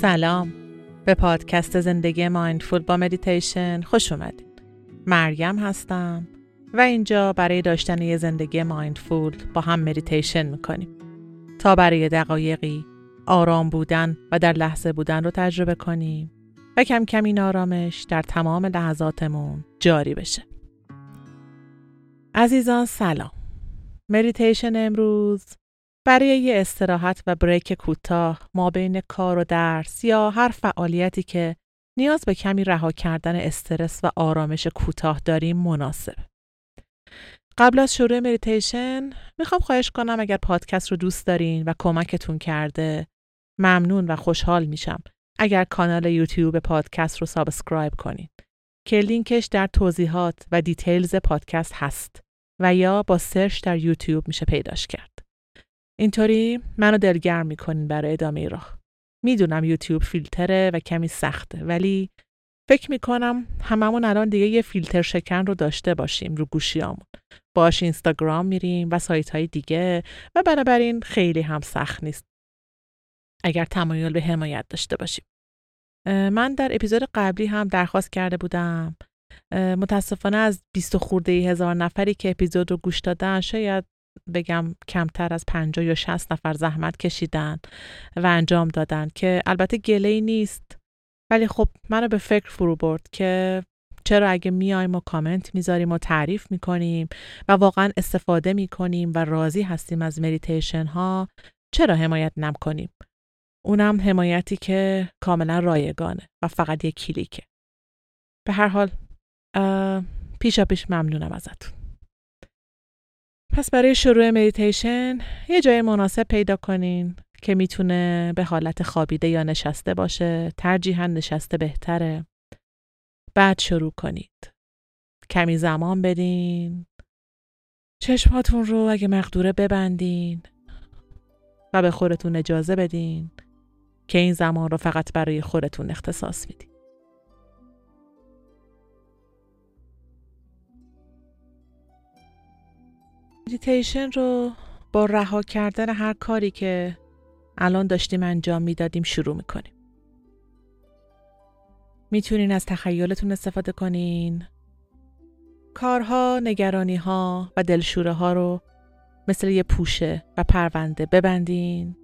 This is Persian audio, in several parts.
سلام. به پادکست زندگی mindful با مدیتیشن خوش اومدین مریم هستم و اینجا برای داشتن یه زندگی mindful با هم مدیتیشن می‌کنیم. تا برای دقایقی آرام بودن و در لحظه بودن رو تجربه کنیم و کم کم این آرامش در تمام لحظاتمون جاری بشه. عزیزان سلام. مدیتیشن امروز برای یه استراحت و break کوتاه ما بین کار و درس یا هر فعالیتی که نیاز به کمی رها کردن استرس و آرامش کوتاه داریم مناسب. قبل از شروع مدیتیشن می‌خوام خواهش کنم اگر پادکست رو دوست دارین و کمکتون کرده ممنون و خوشحال میشم اگر کانال یوتیوب پادکست رو subscribe کنین که لینکش در توضیحات و details پادکست هست و یا با سرچ در یوتیوب میشه پیداش کرد. اینطوری منو دلگرم می‌کنین برای ادامه راه. می‌دونم یوتیوب فیلتره و کمی سخته ولی فکر می‌کنم هممون الان دیگه یه فیلتر شکن رو داشته باشیم رو گوشیامون. باش اینستاگرام میریم و سایت های دیگه و بنابراین خیلی هم سخت نیست. اگر تمایل به حمایت داشته باشیم. من در اپیزود قبلی هم درخواست کرده بودم متاسفانه از 20 خورده هزار نفری که اپیزود رو گوش دادن شاید بگم کمتر از 50 یا 60 نفر زحمت کشیدن و انجام دادن که البته گله نیست. ولی خب منو به فکر فرو برد که چرا اگه میایم و کامنت می‌ذاریم و تعریف می‌کنیم و واقعا استفاده می‌کنیم و راضی هستیم از مدیتیشن ها چرا حمایت نکنیم اونم حمایتی که کاملا رایگانه و فقط یک کلیکه. به هر حال پیشا پیش ممنونم ازتون. پس برای شروع مدیتیشن یه جای مناسب پیدا کنین که می‌تونه به حالت خوابیده یا نشسته باشه ترجیحاً نشسته بهتره. بعد شروع کنید. کمی زمان بدین. چشماتون رو اگه مقدوره ببندین و به خودتون اجازه بدین که این زمان رو فقط برای خودتون اختصاص میدین. مدیتیشن رو با رها کردن هر کاری که الان داشتیم انجام می‌دادیم شروع می‌کنیم. می‌تونین از تخیلتون استفاده کنین. کارها، نگرانی ها و دلشوره ها رو مثل یه پوشه و پرونده ببندین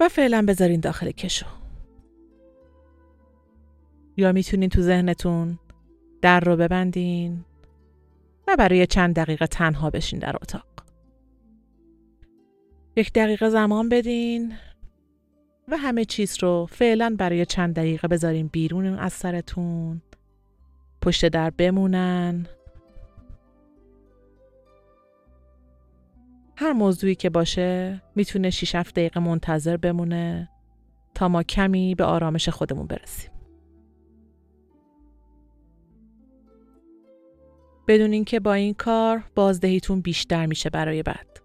و فعلا بذارین داخل کشو. یا می‌تونین تو ذهنتون در رو ببندین و برای چند دقیقه تنها بشین در اتاق. یک دقیقه زمان بدین و همه چیز رو فعلا برای چند دقیقه بذارین بیرون از سرتون. پشت در بمونن. هر موضوعی که باشه می‌تونه 6 دقیقه منتظر بمونه تا ما کمی به آرامش خودمون برسیم. بدونین که با این کار بازدهیتون بیشتر میشه برای بعد.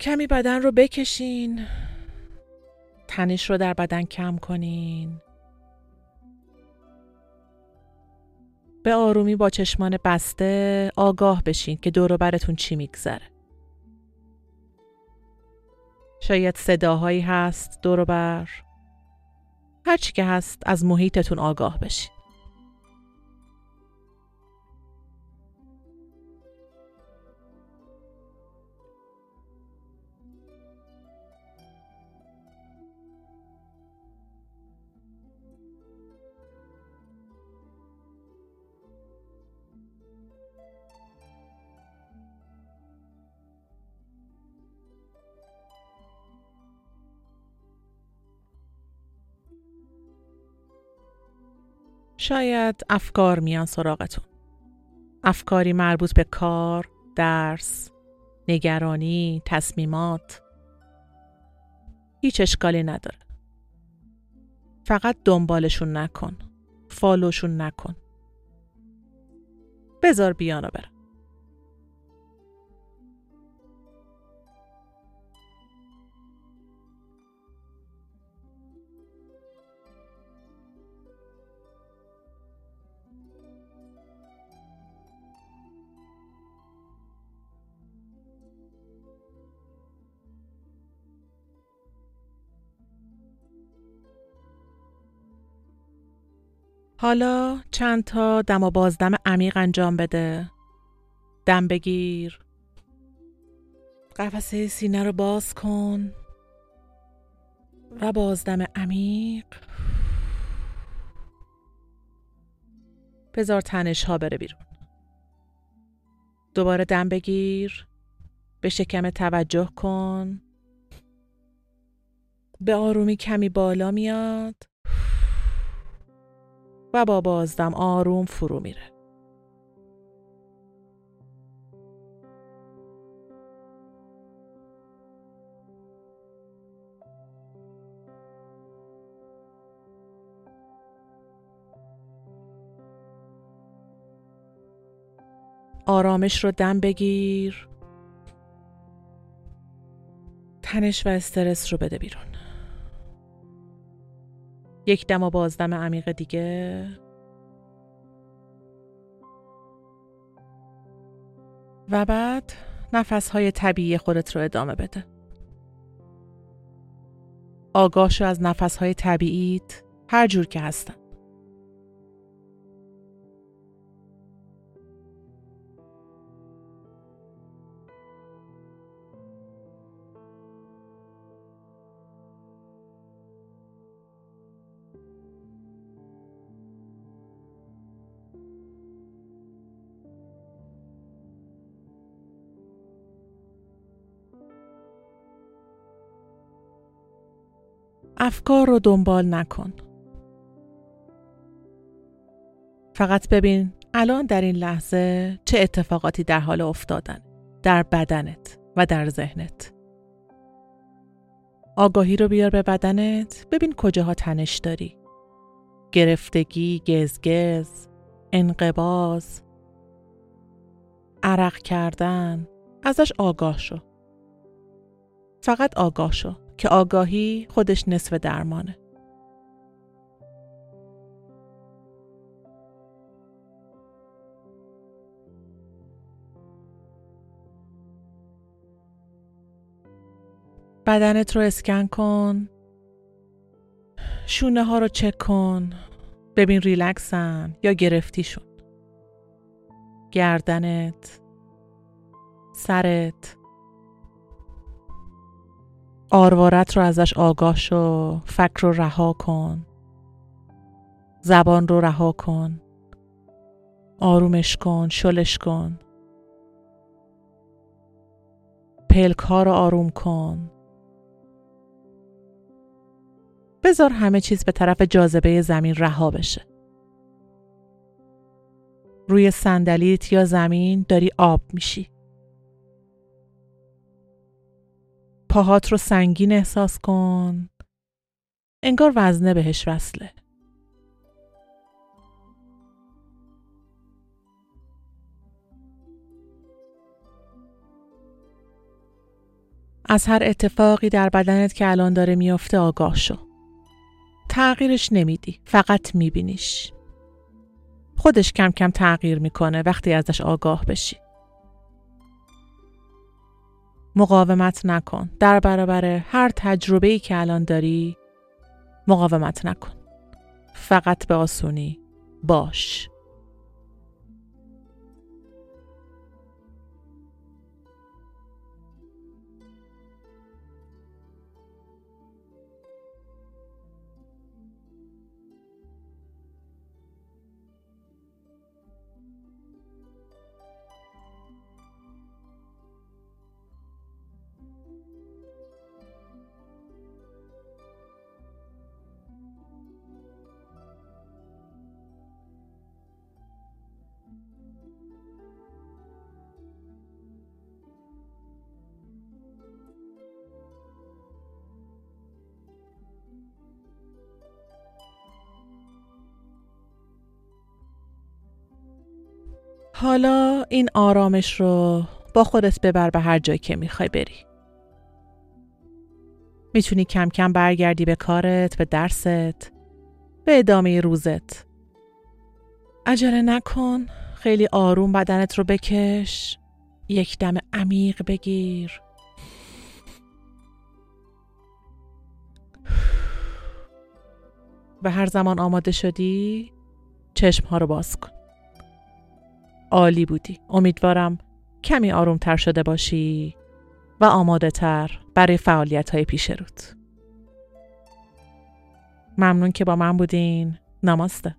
کمی بدن رو بکشین. تنش رو در بدن کم کنین. به آرومی با چشمان بسته آگاه بشین که دور براتون چی میگذره. شاید صداهایی هست دور بر. هرچی که هست از محیطتون آگاه بشین. شاید افکار میان سراغتون. افکاری مربوط به کار، درس، نگرانی، تصمیمات. هیچ اشکالی نداره. فقط دنبالشون نکن. فالوشون نکن. بذار بیانو برم. حالا چند تا دم و بازدم عمیق انجام بده. دم بگیر. قفسه سینه رو باز کن. و بازدم عمیق. بذار تنش ها بره بیرون. دوباره دم بگیر. به شکم توجه کن. به آرومی کمی بالا میاد و با بازدم آروم فرو میره. آرامش رو دم بگیر تنش و استرس رو بده بیرون یک دم و بازدم عمیق دیگه. و بعد نفس های طبیعی خودت رو ادامه بده. آگاه شو از نفس های طبیعیت هر جور که هستن. افکار رو دنبال نکن. فقط ببین الان در این لحظه چه اتفاقاتی در حال افتادن در بدنت و در ذهنت. آگاهی رو بیار به بدنت ببین کجاها تنش داری. گرفتگی، گزگز، انقباز، عرق کردن ازش آگاه شو. فقط آگاه شو. که آگاهی خودش نصف درمانه. بدنت رو اسکن کن. شونه ها رو چک کن. ببین ریلکسن یا گرفتیشون گردنت سرت. آروارت رو ازش آگاه شو فکر رو رها کن. زبان رو رها کن. آرومش کن شلش کن. پلک رو آروم کن. بذار همه چیز به طرف جاذبه زمین رها بشه. روی صندلیت یا زمین داری آب میشی. پاهات رو سنگین احساس کن. انگار وزنه بهش وصله. از هر اتفاقی در بدنت که الان داره میافته آگاه شو. تغییرش نمیدی فقط میبینیش. خودش کم کم تغییر می‌کنه وقتی ازش آگاه بشی. مقاومت نکن. در برابر هر تجربه ای که الان داری مقاومت نکن. فقط به آسونی باش. حالا این آرامش رو با خودت ببر به هر جایی که می‌خوای بری. می‌تونی کم کم برگردی به کارت، به درست، به ادامه روزت. عجله نکن، خیلی آروم بدنت رو بکش. یک دم عمیق بگیر. و هر زمان آماده شدی چشمها رو باز کن. عالی بودی. امیدوارم کمی آرومتر شده باشی و آماده تر برای فعالیت های پیش رود. ممنون که با من بودین. نماسته.